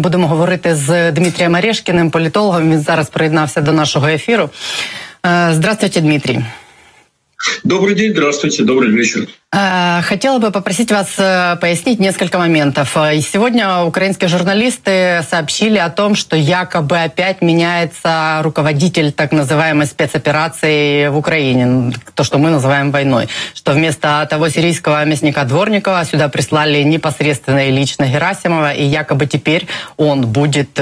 Будемо говорити з Дмитрієм Орешкіним, політологом. Він зараз приєднався до нашого ефіру. Здравствуйте, Дмитрий. Добрый день, здравствуйте, добрый вечер. Э, хотела бы попросить вас э, пояснить несколько моментов. Э, сегодня украинские журналисты сообщили о том, что якобы опять меняется руководитель так называемой спецоперации в Украине, то, что мы называем войной. Что вместо того сирийского мясника Дворникова сюда прислали непосредственно и лично Герасимова, и якобы теперь он будет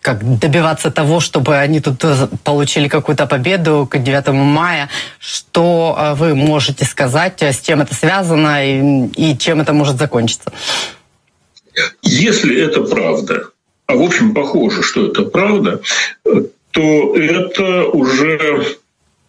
как добиваться того, чтобы они тут э, получили какую-то победу к 9 мая. Что э, вы можете сказать, э, с чем это связано и, и чем это может закончиться? Если это правда, а в общем похоже, что это правда, то это уже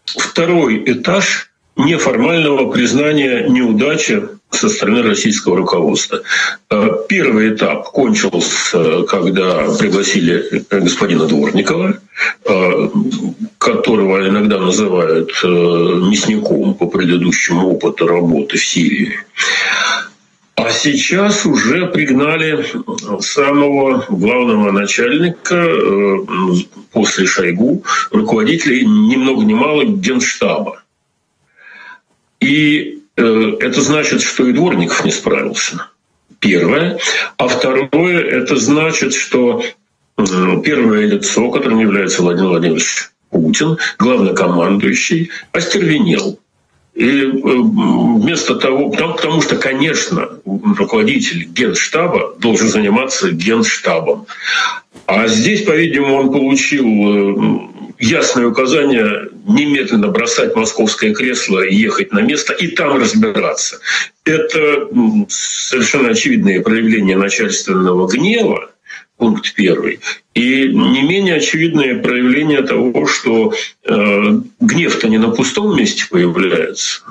второй этаж неформального признания неудачи со стороны российского руководства. Э, первый этап кончился, когда пригласили господина Дворникова, э, которого иногда называют э, мясником по предыдущему опыту работы в Сирии. А сейчас уже пригнали самого главного начальника после Шойгу, руководителя ни много ни мало генштаба. И Э, это значит, что и Дворников не справился. Первое. А второе, это значит, что первое лицо, которым является Владимир Владимирович Путин, главнокомандующий, остервенел. И э, вместо того, потому, что, конечно, руководитель генштаба должен заниматься генштабом. А здесь, по-видимому, он получил э, ясное указание немедленно бросать московское кресло и ехать на место и там разбираться. Это совершенно очевидное проявление начальственного гнева, пункт первый. И не менее очевидное проявление того, что э, гнев-то не на пустом месте появляется,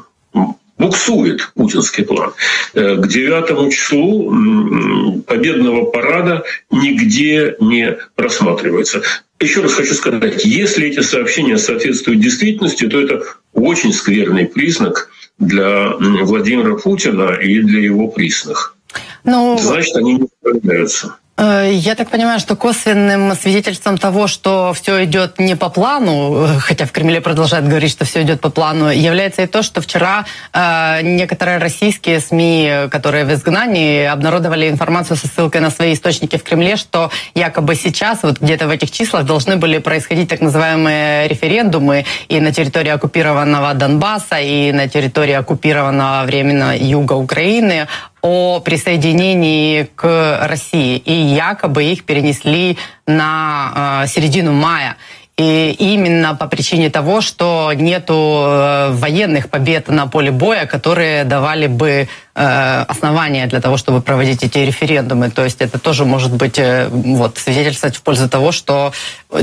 буксует путинский план. Э, к 9 числу победного парада нигде не просматривается. Еще раз хочу сказать, если эти сообщения соответствуют действительности, то это очень скверный признак для Владимира Путина и для его присных. Ну, Значит, они не справляются. Э, я так понимаю, что косвенным свидетельством того, что все идет не по плану, э, хотя в Кремле продолжают говорить, что все идет по плану, является и то, что вчера э, некоторые российские СМИ, которые в изгнании, обнародовали информацию со ссылкой на свои источники в Кремле, что якобы сейчас, вот где-то в этих числах, должны были происходить так называемые референдумы и на территории оккупированного Донбасса, и на территории оккупированного временно юга Украины о присоединении к России, и якобы их перенесли на э, середину мая. И именно по причине того, что нету э, военных побед на поле боя, которые давали бы э, основания для того, чтобы проводить эти референдумы. То есть это тоже может быть вот, свидетельствовать в пользу того, что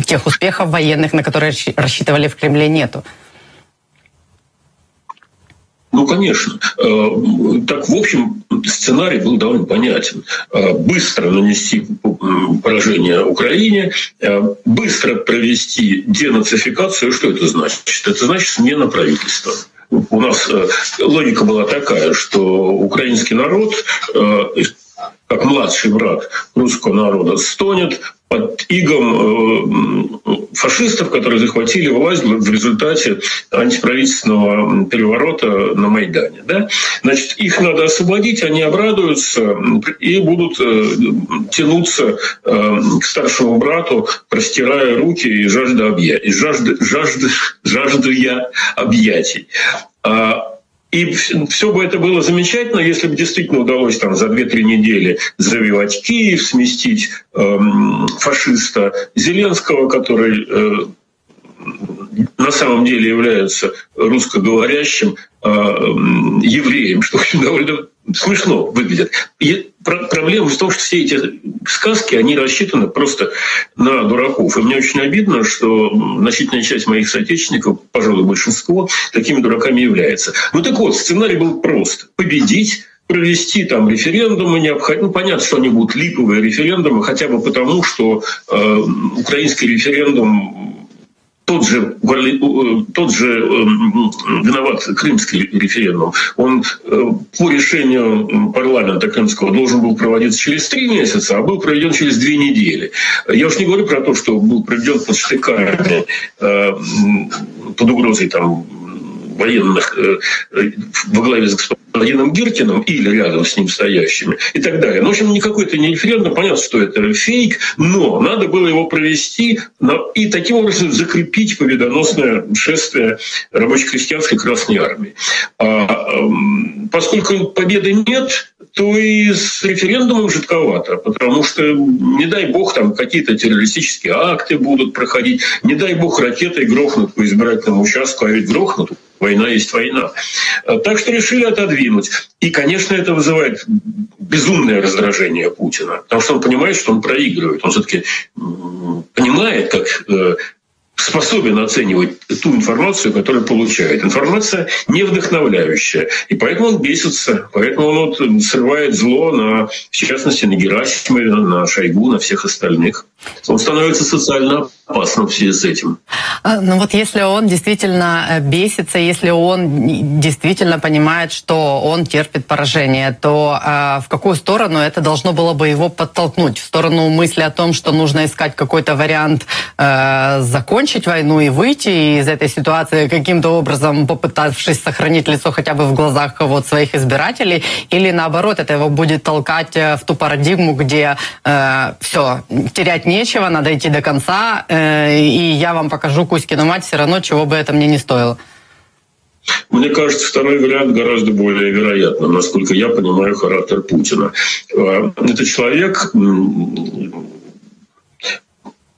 тех успехов военных, на которые рассчитывали в Кремле, нету. Ну, конечно. Э, так, в общем, сценарий был довольно понятен. Э, быстро нанести поражение Украине, э, быстро провести денацификацию. Что это значит? Это значит смена правительства. У нас логика была такая, что украинский народ как младший брат русского народа, стонет под игом э, фашистов, которые захватили власть в результате антиправительственного переворота на Майдане. Да? Значит, их надо освободить, они обрадуются и будут э, тянуться э, к старшему брату, простирая руки и жажда объятий, жажда, жажда, жажда объятий. И все бы это было замечательно, если бы действительно удалось там за 2-3 недели завоевать Киев, сместить э, фашиста Зеленского, который э, на самом деле является русскоговорящим э, евреем, что довольно смешно выглядит. Проблема в том, что все эти сказки, они рассчитаны просто на дураков. И мне очень обидно, что значительная часть моих соотечественников, пожалуй, большинство, такими дураками является. Ну так вот, сценарий был прост. Победить, провести там референдумы необходимо. Ну, понятно, что они будут липовые референдумы, хотя бы потому, что э, украинский референдум тот же, тот же виноват крымский референдум, он по решению парламента крымского должен был проводиться через три месяца, а был проведен через две недели. Я уж не говорю про то, что был проведен под штыками, под угрозой там, военных во главе с господином Гиркиным или рядом с ним стоящими и так далее. Ну, в общем, никакой это не референдум, понятно, что это фейк, но надо было его провести и таким образом закрепить победоносное шествие рабоче-крестьянской Красной Армии. А, поскольку победы нет, то и с референдумом жидковато, потому что, не дай бог, там какие-то террористические акты будут проходить, не дай бог ракетой грохнут по избирательному участку, а ведь грохнут, война есть война. Так что решили отодвинуть. И, конечно, это вызывает безумное раздражение Путина, потому что он понимает, что он проигрывает. Он все-таки понимает, как э, способен оценивать ту информацию, которую получает. Информация не вдохновляющая. И поэтому он бесится, поэтому он вот срывает зло на, в частности, на Герасимова, на Шойгу, на всех остальных. Он становится социально опасным в связи с этим. А, ну вот если он действительно э, бесится, если он действительно понимает, что он терпит поражение, то э, в какую сторону это должно было бы его подтолкнуть? В сторону мысли о том, что нужно искать какой-то вариант э, закончить войну и выйти из этой ситуации каким-то образом, попытавшись сохранить лицо хотя бы в глазах вот своих избирателей, или наоборот, это его будет толкать э, в ту парадигму, где э, все, терять нечего, надо идти до конца, э, и я вам покажу Кузькину мать все равно, чего бы это мне не стоило. Мне кажется, второй вариант гораздо более вероятным, насколько я понимаю характер Путина. А, это человек,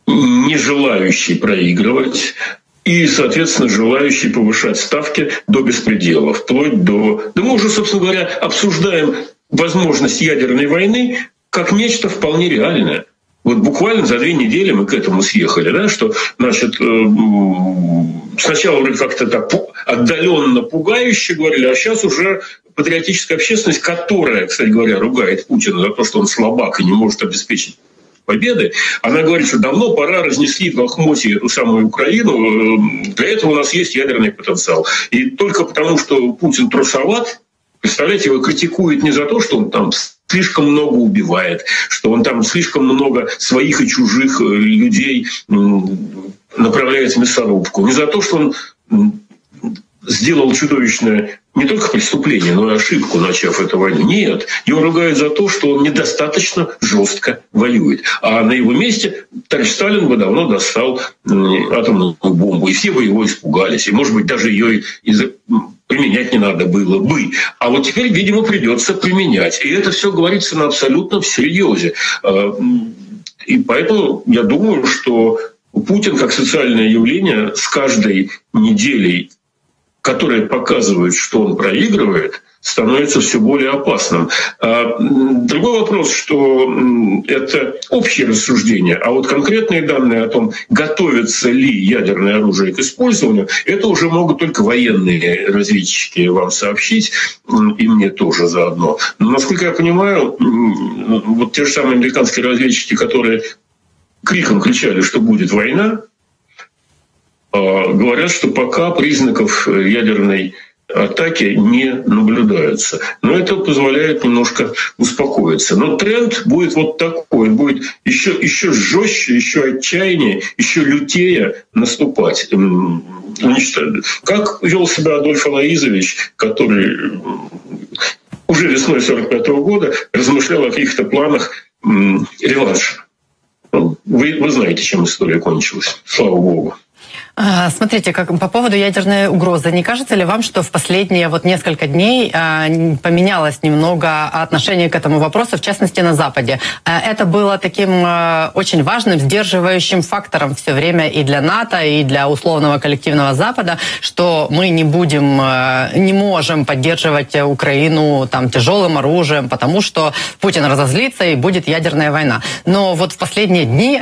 не желающий проигрывать, и, соответственно, желающий повышать ставки до беспредела, вплоть до... Да мы уже, собственно говоря, обсуждаем возможность ядерной войны как нечто вполне реальное. Вот буквально за две недели мы к этому съехали, да, что, значит, э, сначала вроде как-то так отдаленно пугающе говорили, а сейчас уже патриотическая общественность, которая, кстати говоря, ругает Путина за то, что он слабак и не может обеспечить победы, она говорит, что давно пора разнесли в лохмотье эту самую Украину, э, для этого у нас есть ядерный потенциал. И только потому, что Путин трусоват, представляете, его критикуют не за то, что он там слишком много убивает, что он там слишком много своих и чужих э, людей направляет в мясорубку. Не за то, что он сделал чудовищное не только преступление, но и ошибку, начав эту войну. Нет, его ругают за то, что он недостаточно жестко воюет. А на его месте товарищ Сталин бы давно достал атомную бомбу, и все бы его испугались. И, может быть, даже ее применять не надо было бы. А вот теперь, видимо, придется применять. И это все говорится на абсолютном серьезе. А, и поэтому я думаю, что Путин как социальное явление с каждой неделей которые показывают, что он проигрывает, становится все более опасным. А, другой вопрос, что это общее рассуждение, а вот конкретные данные о том, готовится ли ядерное оружие к использованию, это уже могут только военные разведчики вам сообщить, и мне тоже заодно. Но, насколько я понимаю, вот те же самые американские разведчики, которые криком кричали, что будет война, говорят, что пока признаков э, ядерной атаки не наблюдается. Но это позволяет немножко успокоиться. Но тренд будет вот такой, будет еще, еще жестче, еще отчаяннее, еще лютее наступать. Как вел себя Адольф Алаизович, который уже весной 1945 года размышлял о каких-то планах реванша. Ну, вы, вы знаете, чем история кончилась. Слава Богу. А, смотрите, как по поводу ядерной угрозы, не кажется ли вам, что в последние вот несколько дней а, поменялось немного отношение к этому вопросу, в частности на Западе? А, это было таким очень важным сдерживающим фактором все время и для НАТО, и для условного коллективного Запада, что мы не будем, не можем поддерживать Украину там тяжелым оружием, потому что Путин разозлится и будет ядерная война. Но вот в последние дни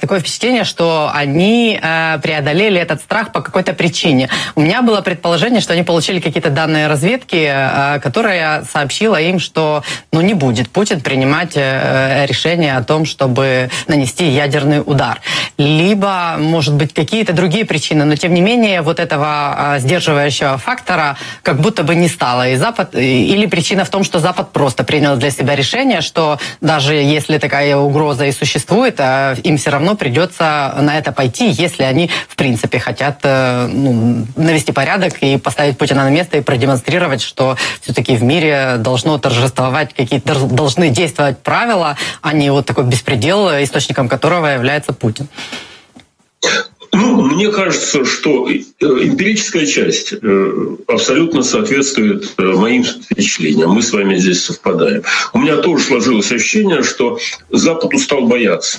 такое впечатление, что они преодолели проявили этот страх по какой-то причине. У меня было предположение, что они получили какие-то данные разведки, э, которая сообщила им, что ну, не будет Путин принимать э, решение о том, чтобы нанести ядерный удар. Либо, может быть, какие-то другие причины, но тем не менее вот этого сдерживающего фактора как будто бы не стало. И Запад, или причина в том, что Запад просто принял для себя решение, что даже если такая угроза и существует, им все равно придется на это пойти, если они, в принципе, хотят э, ну, навести порядок и поставить Путина на место и продемонстрировать, что все-таки в мире должно торжествовать какие-то должны действовать правила, а не вот такой беспредел, источником которого является Путин. Ну, мне кажется, что э, эмпирическая часть э, абсолютно соответствует моим впечатлениям. Мы с вами здесь совпадаем. У меня тоже сложилось ощущение, что Запад устал бояться.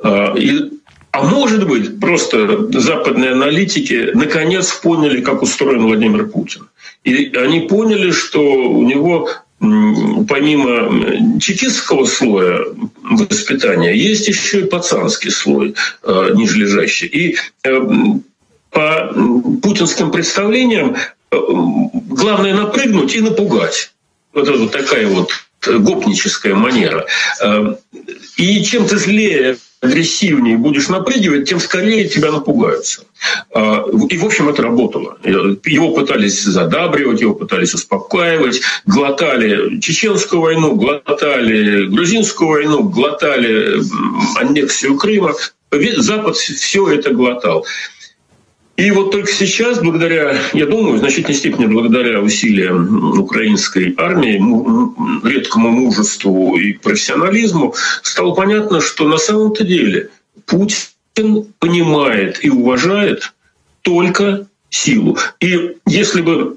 А, и а может быть, просто западные аналитики наконец поняли, как устроен Владимир Путин. И они поняли, что у него помимо чекистского слоя воспитания есть еще и пацанский слой э, нижележащий. И э, по путинским представлениям э, главное напрыгнуть и напугать. Вот это вот такая вот гопническая манера. Э, и чем ты злее агрессивнее будешь напрыгивать, тем скорее тебя напугаются. А, и, в общем, это работало. Его пытались задабривать, его пытались успокаивать, глотали чеченскую войну, глотали грузинскую войну, глотали аннексию Крыма. Запад все это глотал. И вот только сейчас, благодаря, я думаю, в значительной степени благодаря усилиям украинской армии, редкому мужеству и профессионализму, стало понятно, что на самом-то деле Путин понимает и уважает только силу. И если бы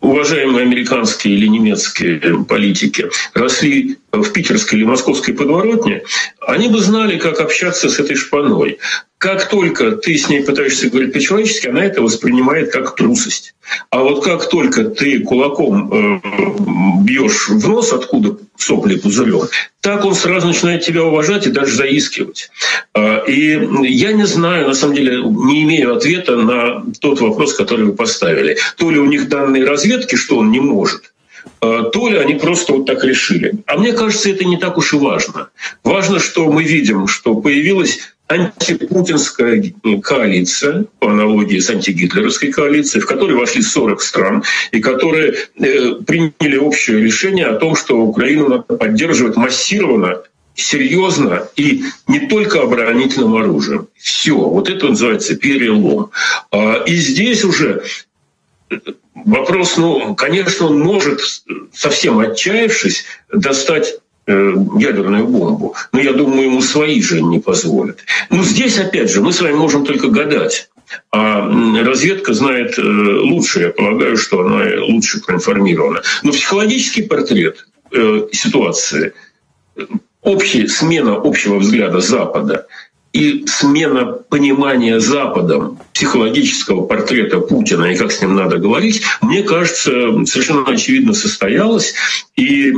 уважаемые американские или немецкие политики росли в питерской или московской подворотне, они бы знали, как общаться с этой шпаной. Как только ты с ней пытаешься говорить по-человечески, она это воспринимает как трусость. А вот как только ты кулаком э, бьешь в нос, откуда сопли пузырем, так он сразу начинает тебя уважать и даже заискивать. Э, и я не знаю, на самом деле, не имею ответа на тот вопрос, который вы поставили. То ли у них данные разведки, что он не может, э, то ли они просто вот так решили. А мне кажется, это не так уж и важно. Важно, что мы видим, что появилась антипутинская коалиция, по аналогии с антигитлеровской коалицией, в которой вошли 40 стран, и которые э, приняли общее решение о том, что Украину надо поддерживать массированно серьезно и не только оборонительным оружием. Все, вот это называется перелом. А, и здесь уже вопрос, ну, конечно, он может, совсем отчаявшись, достать Э, ядерную бомбу. Но я думаю, ему свои же не позволят. Но здесь, опять же, мы с вами можем только гадать. А разведка знает э, лучше, я полагаю, что она лучше проинформирована. Но психологический портрет э, ситуации, общая смена общего взгляда Запада и смена понимания Западом психологического портрета Путина и как с ним надо говорить, мне кажется, совершенно очевидно состоялась. И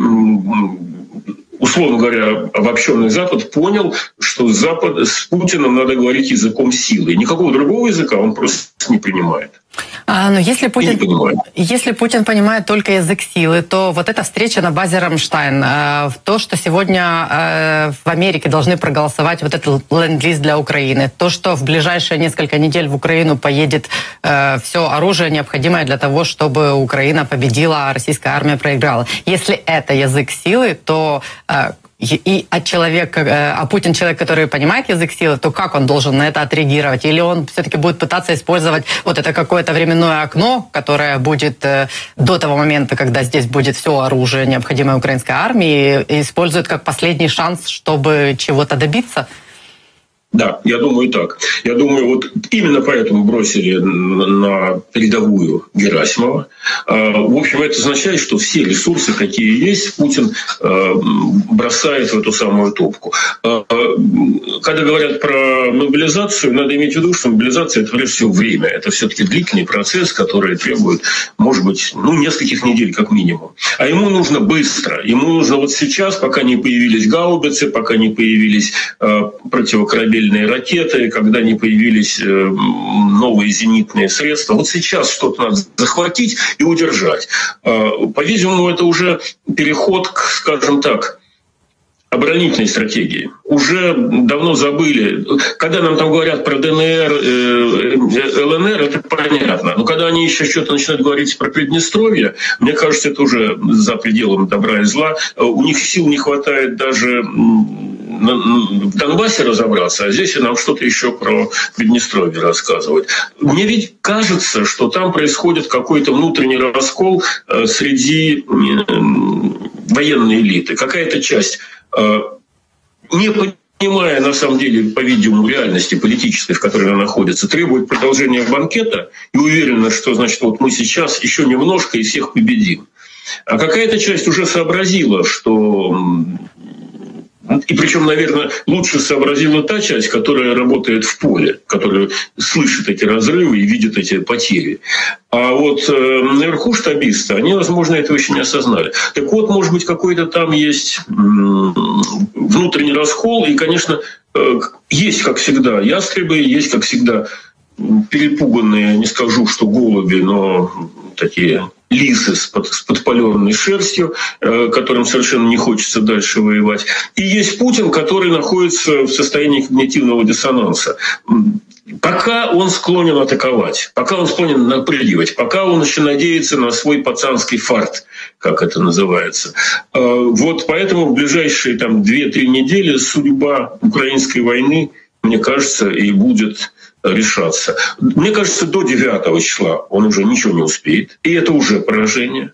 условно говоря, обобщенный Запад понял, что Запад, с Путиным надо говорить языком силы. Никакого другого языка он просто не принимает. А, но если Путин, если Путин понимает только язык силы, то вот эта встреча на базе Рамштайн, э, то, что сегодня э, в Америке должны проголосовать вот этот ленд-лиз для Украины, то, что в ближайшие несколько недель в Украину поедет э, все оружие, необходимое для того, чтобы Украина победила, а российская армия проиграла. Если это язык силы, то и а человек, э, а Путин человек, который понимает язык силы, то как он должен на это отреагировать? Или он все-таки будет пытаться использовать вот это какое-то временное окно, которое будет э, до того момента, когда здесь будет все оружие, необходимое украинской армии, и использует как последний шанс, чтобы чего-то добиться? Да, я думаю так. Я думаю, вот именно поэтому бросили на передовую Герасимова. А, в общем, это означает, что все ресурсы, какие есть, Путин а, бросает в эту самую топку. А, когда говорят про мобилизацию, надо иметь в виду, что мобилизация – это прежде всего время. Это все-таки длительный процесс, который требует, может быть, ну, нескольких недель как минимум. А ему нужно быстро. Ему нужно вот сейчас, пока не появились гаубицы, пока не появились противокорабельные параллельные ракеты, когда не появились э, новые зенитные средства. Вот сейчас что-то надо захватить и удержать. А, по-видимому, это уже переход к, скажем так, оборонительной стратегии. Уже давно забыли. Когда нам там говорят про ДНР, э, э, ЛНР, это понятно. Но когда они еще что-то начинают говорить про Приднестровье, мне кажется, это уже за пределами добра и зла. У них сил не хватает даже в Донбассе разобраться, а здесь и нам что-то еще про Приднестровье рассказывать. Мне ведь кажется, что там происходит какой-то внутренний раскол э, среди военной элиты. Какая-то часть Э, не понимая, на самом деле, по-видимому, реальности политической, в которой она находится, требует продолжения банкета и уверена, что, значит, вот мы сейчас еще немножко и всех победим. А какая-то часть уже сообразила, что и причем, наверное, лучше сообразила та часть, которая работает в поле, которая слышит эти разрывы и видит эти потери. А вот э, наверху штабисты, они, возможно, этого еще не осознали. Так вот, может быть, какой-то там есть внутренний раскол, и, конечно, э, есть, как всегда, ястребы, есть, как всегда, перепуганные, не скажу, что голуби, но такие лисы с, под, с подпаленной шерстью, э, которым совершенно не хочется дальше воевать. И есть Путин, который находится в состоянии когнитивного диссонанса. Пока он склонен атаковать, пока он склонен напрыгивать, пока он еще надеется на свой пацанский фарт, как это называется. Э, вот поэтому в ближайшие там 2-3 недели судьба украинской войны, мне кажется, и будет решаться. Мне кажется, до 9 числа он уже ничего не успеет, и это уже поражение.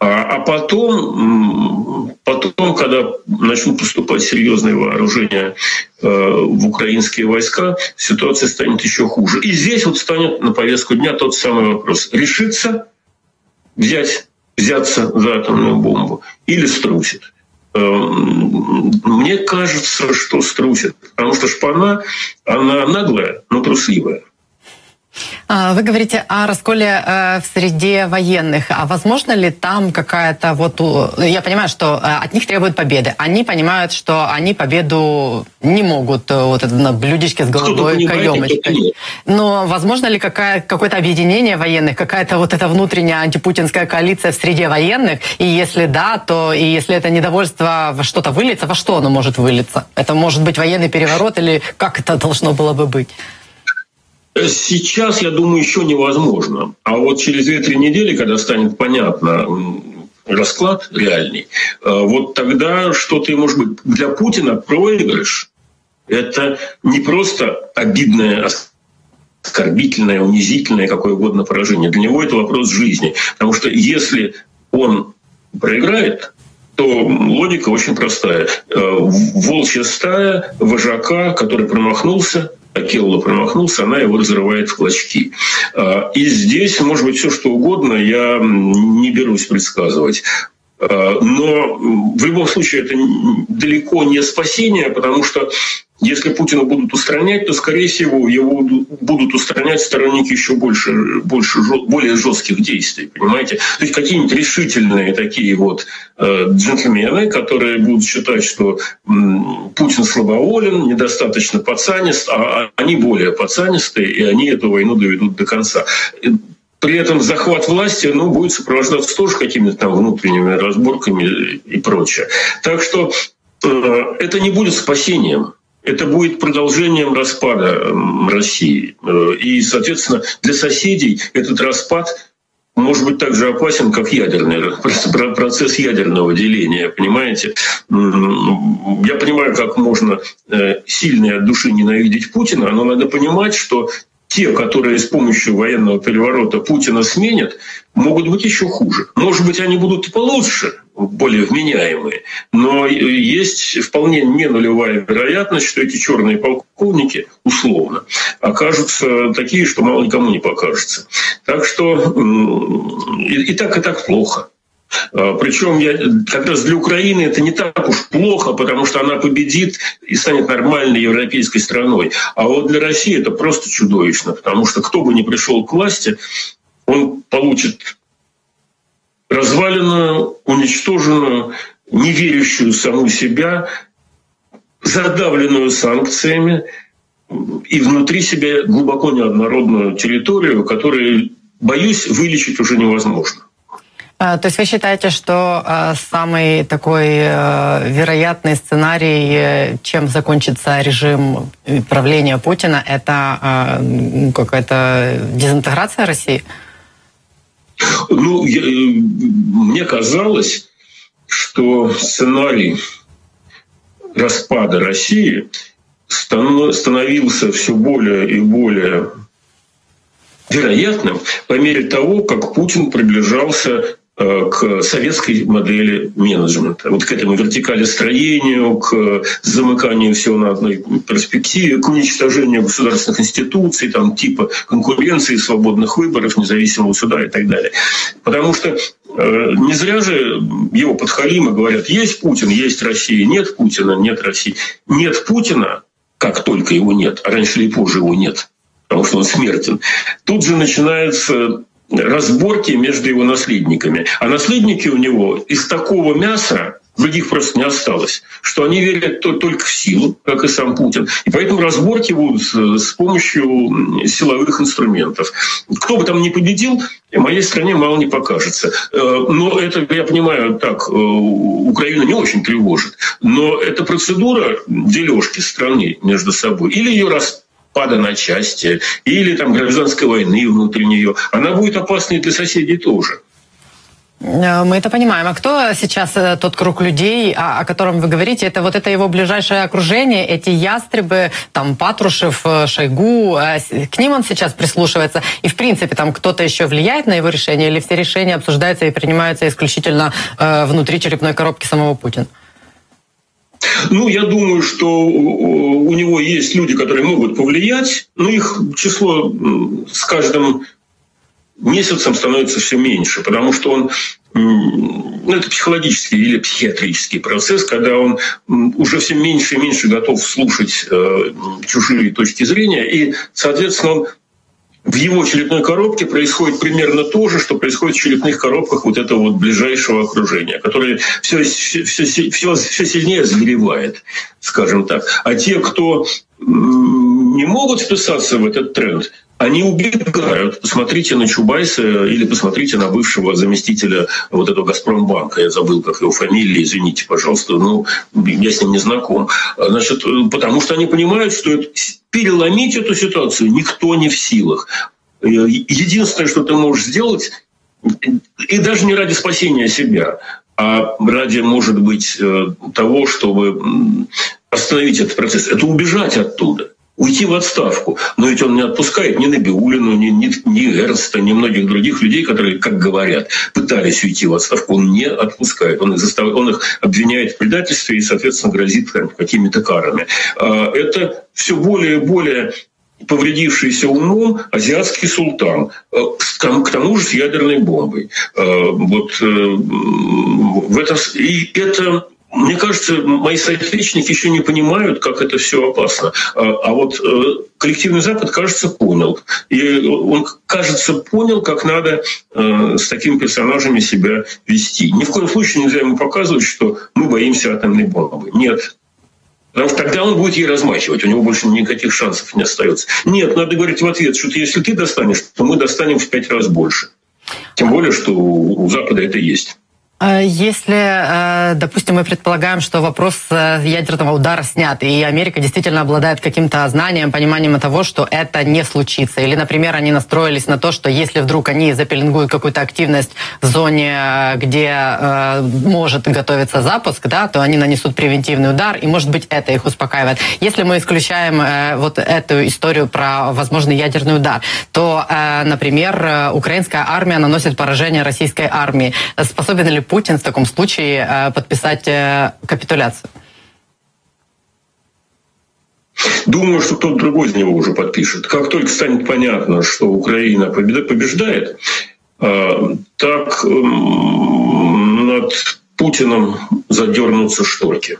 А, а потом, потом, когда начнут поступать серьезные вооружения э, в украинские войска, ситуация станет еще хуже. И здесь вот станет на повестку дня тот самый вопрос. Решиться взять, взяться за атомную бомбу или струсит. Эм, мне кажется, что струсит, потому что шпана, она наглая, но трусливая. А, вы говорите о расколе э, в среде военных. А возможно ли там какая-то вот... Я понимаю, что э, от них требуют победы. Они понимают, что они победу не могут э, вот это на блюдечке с головой каемочкой. Но возможно ли какая, какое-то объединение военных, какая-то вот эта внутренняя антипутинская коалиция в среде военных? И если да, то и если это недовольство во что-то выльется, во что оно может вылиться? Это может быть военный переворот или как это должно было бы быть? Сейчас, я думаю, еще невозможно. А вот через 2-3 недели, когда станет понятно расклад реальный, э, вот тогда что-то может быть. Для Путина проигрыш – это не просто обидное оскорбительное, унизительное, какое угодно поражение. Для него это вопрос жизни. Потому что если он проиграет, то логика очень простая. Э, волчья стая вожака, который промахнулся, Акелла промахнулся, она его разрывает в клочки. А, и здесь может быть все что угодно, я не берусь предсказывать. А, но в любом случае это далеко не спасение, потому что если Путина будут устранять, то, скорее всего, его будут устранять сторонники еще больше, больше более жестких действий, понимаете? То есть какие-нибудь решительные такие вот э, джентльмены, которые будут считать, что м, Путин слабоволен, недостаточно пацанист, а они более пацанистые, и они эту войну доведут до конца. При этом захват власти ну, будет сопровождаться тоже какими-то там внутренними разборками и прочее. Так что э, это не будет спасением это будет продолжением распада России. Э, и, соответственно, для соседей этот распад может быть так же опасен, как ядерный процесс ядерного деления, понимаете? Я понимаю, как можно э, сильно от души ненавидеть Путина, но надо понимать, что те, которые с помощью военного переворота Путина сменят, могут быть еще хуже. Может быть, они будут получше, более вменяемые, но есть вполне не нулевая вероятность, что эти черные полковники условно окажутся такие, что мало никому не покажется. Так что и, и так, и так плохо. А, Причем я, как раз для Украины это не так уж плохо, потому что она победит и станет нормальной европейской страной. А вот для России это просто чудовищно, потому что кто бы ни пришел к власти, он получит разваленную, уничтоженную, не верящую саму себя, задавленную санкциями и внутри себя глубоко неоднородную территорию, которую, боюсь, вылечить уже невозможно. А, то есть вы считаете, что а, самый такой э, вероятный сценарий, э, чем закончится режим правления Путина, это а, какая-то дезинтеграция России? Ну, я, э, мне казалось, что сценарий распада России становился все более и более вероятным по мере того, как Путин приближался к советской модели менеджмента, вот к этому вертикалестроению, к замыканию всего на одной перспективе, к уничтожению государственных институций, там, типа конкуренции, свободных выборов, независимого суда и так далее. Потому что э, не зря же его подхалимы говорят, есть Путин, есть Россия, нет Путина, нет России. Нет Путина, как только его нет, а раньше или позже его нет, потому что он смертен. Тут же начинается разборки между его наследниками. А наследники у него из такого мяса других просто не осталось, что они верят только в силу, как и сам Путин. И поэтому разборки будут с помощью силовых инструментов. Кто бы там ни победил, моей стране мало не покажется. Э, но это, я понимаю, так, э, Украина не очень тревожит. Но эта процедура дележки страны между собой или ее рас пада на части или там гражданской войны внутри нее, она будет опасной для соседей тоже. Э, мы это понимаем. А кто сейчас э, тот круг людей, о, котором вы говорите? Это вот это его ближайшее окружение, эти ястребы, там Патрушев, э, Шойгу, к ним он сейчас прислушивается. И в принципе там кто-то еще влияет на его решение или все решения обсуждаются и принимаются исключительно внутри черепной коробки самого Путина? Ну, я думаю, что у него есть люди, которые могут повлиять, но их число с каждым месяцем становится все меньше, потому что он ну, это психологический или психиатрический процесс, когда он уже все меньше и меньше готов слушать э, чужие точки зрения, и, соответственно, он в его черепной коробке происходит примерно то же, что происходит в черепных коробках вот этого вот ближайшего окружения, которое все, все, все, все, все сильнее сгоревает, скажем так. А те, кто не могут вписаться в этот тренд, они убегают. Посмотрите на Чубайса или посмотрите на бывшего заместителя вот этого «Газпромбанка». Я забыл, как его фамилия, извините, пожалуйста. Ну, я с ним не знаком. Значит, потому что они понимают, что переломить эту ситуацию никто не в силах. Единственное, что ты можешь сделать, и даже не ради спасения себя, а ради, может быть, э, того, чтобы остановить этот процесс, это убежать оттуда уйти в отставку. Но ведь он не отпускает ни Набиулину, ни, ни, ни Эрнста, ни многих других людей, которые, как говорят, пытались уйти в отставку. Он не отпускает. Он их, заставляет, он их обвиняет в предательстве и, соответственно, грозит какими-то карами. А, это все более и более повредившийся умом азиатский султан, э, к тому же с ядерной бомбой. Э, вот э, в это, и это мне кажется, мои соотечественники еще не понимают, как это все опасно. А, а вот э, коллективный Запад, кажется, понял. И он, кажется, понял, как надо э, с такими персонажами себя вести. Ни в коем случае нельзя ему показывать, что мы боимся атомной бомбы. Нет, Потому что тогда он будет ей размахивать, у него больше никаких шансов не остается. Нет, надо говорить в ответ, что если ты достанешь, то мы достанем в пять раз больше. Тем более, что у Запада это есть. А если, э, допустим, мы предполагаем, что вопрос э, ядерного удара снят, и Америка действительно обладает каким-то знанием, пониманием того, что это не случится. Или, например, они настроились на то, что если вдруг они запеленгуют какую-то активность в зоне, э, где может готовиться запуск, да, то они нанесут превентивный удар, и, может быть, это их успокаивает. Если мы исключаем вот эту историю про возможный ядерный удар, то, например, украинская армия наносит поражение российской армии. Способен ли Путин в таком случае э, подписать э, капитуляцию? Думаю, что кто-то другой из него уже подпишет. Как только станет понятно, что Украина побеждает, э, так эм, над Путиным задернутся шторки.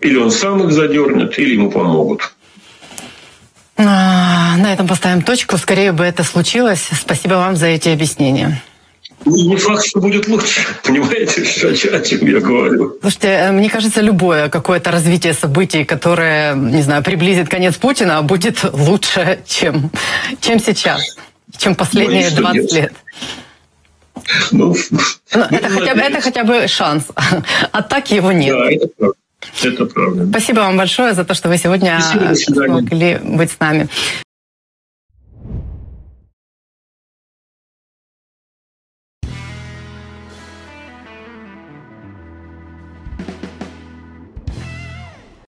Или он сам их задернет, или ему помогут. На этом поставим точку. Скорее бы это случилось. Спасибо вам за эти объяснения. Не факт, что будет лучше. Понимаете, о чем я говорю? Слушайте, э, мне кажется, любое какое-то развитие событий, которое, не знаю, приблизит конец Путина, будет лучше, чем, чем сейчас, чем последние ну, 20 нет. лет. Ну, ну, это, хотя бы, это хотя бы шанс. А так его нет. Да, это правда. Это правда. Спасибо вам большое за то, что вы сегодня смогли быть с нами.